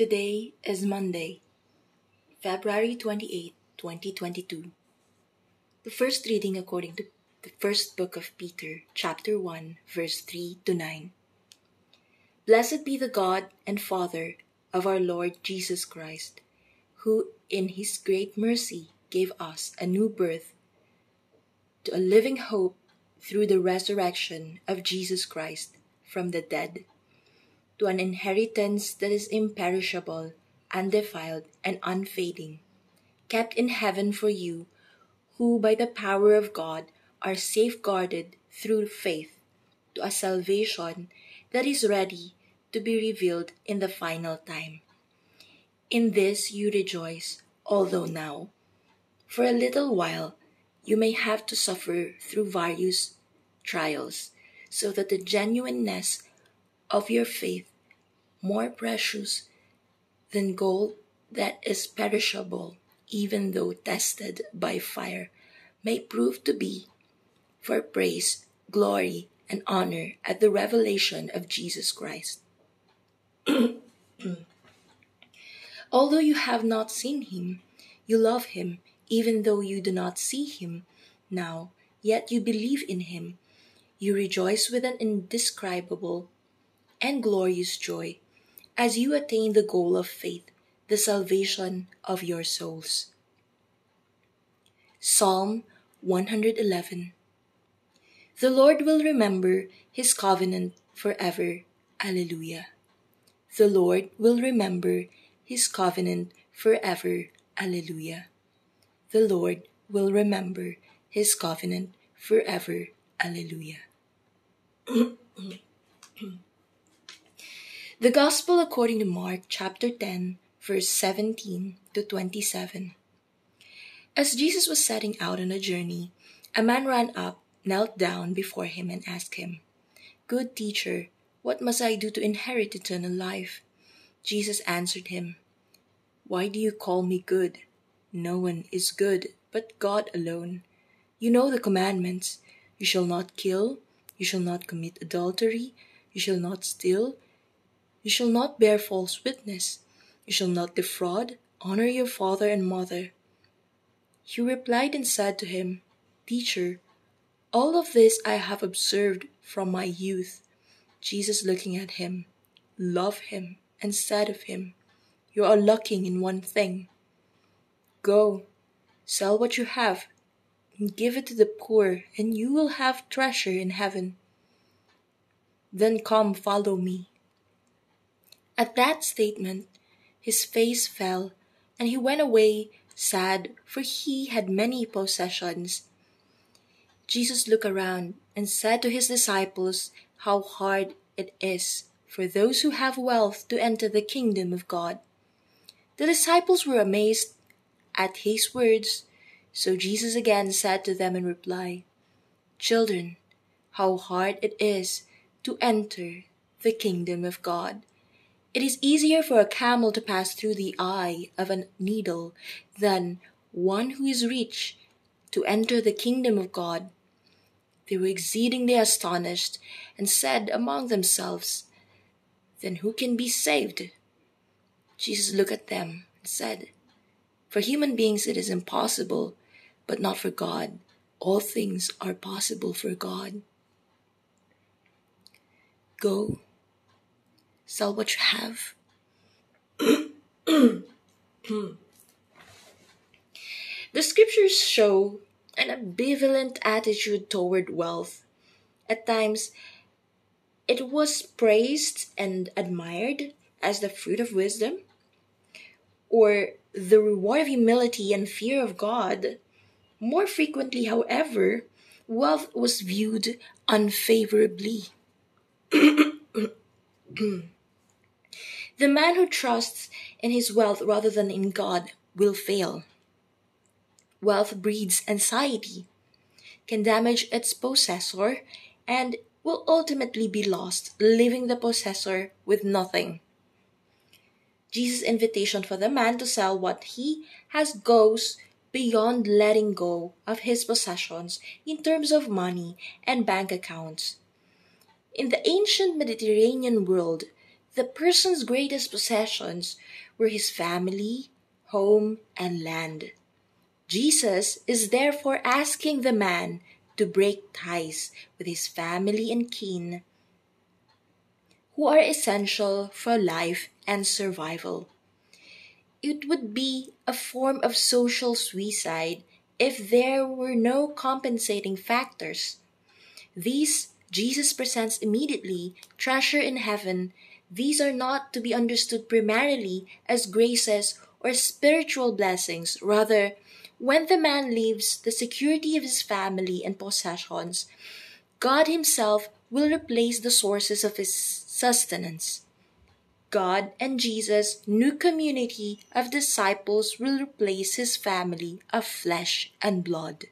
Today is Monday, February 28, 2022. The first reading according to the first book of Peter, chapter 1, verse 3 to 9. Blessed be the God and Father of our Lord Jesus Christ, who in his great mercy gave us a new birth to a living hope through the resurrection of Jesus Christ from the dead, to an inheritance that is imperishable, undefiled, and unfading, kept in heaven for you, who by the power of God are safeguarded through faith to a salvation that is ready to be revealed in the final time. In this you rejoice, although now, for a little while, you may have to suffer through various trials, so that the genuineness of your faith, more precious than gold that is perishable, even though tested by fire, may prove to be for praise, glory, and honor at the revelation of Jesus Christ. Although you have not seen him, you love him, even though you do not see him now, yet you believe in him. You rejoice with an indescribable and glorious joy as you attain the goal of faith, the salvation of your souls. Psalm 111 The Lord will remember his covenant forever. Alleluia. The Lord will remember his covenant forever. Alleluia. The Lord will remember his covenant forever. Alleluia. the Gospel according to Mark chapter 10, verse 17 to 27. As Jesus was setting out on a journey, a man ran up, knelt down before him, and asked him, Good teacher, what must I do to inherit eternal life? Jesus answered him, Why do you call me good? No one is good but God alone. You know the commandments you shall not kill, you shall not commit adultery, you shall not steal, you shall not bear false witness, you shall not defraud, honor your father and mother. He replied and said to him, Teacher, all of this I have observed from my youth. Jesus, looking at him, loved him and said of him, You are lacking in one thing. Go, sell what you have, and give it to the poor, and you will have treasure in heaven. Then come, follow me. At that statement, his face fell, and he went away sad, for he had many possessions. Jesus looked around and said to his disciples how hard it is for those who have wealth to enter the kingdom of God. The disciples were amazed at his words, so Jesus again said to them in reply, Children, how hard it is to enter the kingdom of God. It is easier for a camel to pass through the eye of a needle than one who is rich to enter the kingdom of God. They were exceedingly astonished and said among themselves, Then who can be saved? Jesus looked at them and said, For human beings it is impossible, but not for God. All things are possible for God. Go, sell what you have. the scriptures show an ambivalent attitude toward wealth. At times, it was praised and admired as the fruit of wisdom, or the reward of humility and fear of God. More frequently, however, wealth was viewed unfavorably. the man who trusts in his wealth rather than in God will fail. Wealth breeds anxiety, can damage its possessor, and will ultimately be lost, leaving the possessor with nothing. Jesus' invitation for the man to sell what he has goes beyond letting go of his possessions in terms of money and bank accounts. In the ancient Mediterranean world, the person's greatest possessions were his family, home, and land. Jesus is therefore asking the man to break ties with his family and kin, who are essential for life and survival. It would be a form of social suicide if there were no compensating factors. These Jesus presents immediately, treasure in heaven. These are not to be understood primarily as graces or spiritual blessings. Rather, when the man leaves the security of his family and possessions, God Himself will replace the sources of his sustenance. God and Jesus' new community of disciples will replace his family of flesh and blood.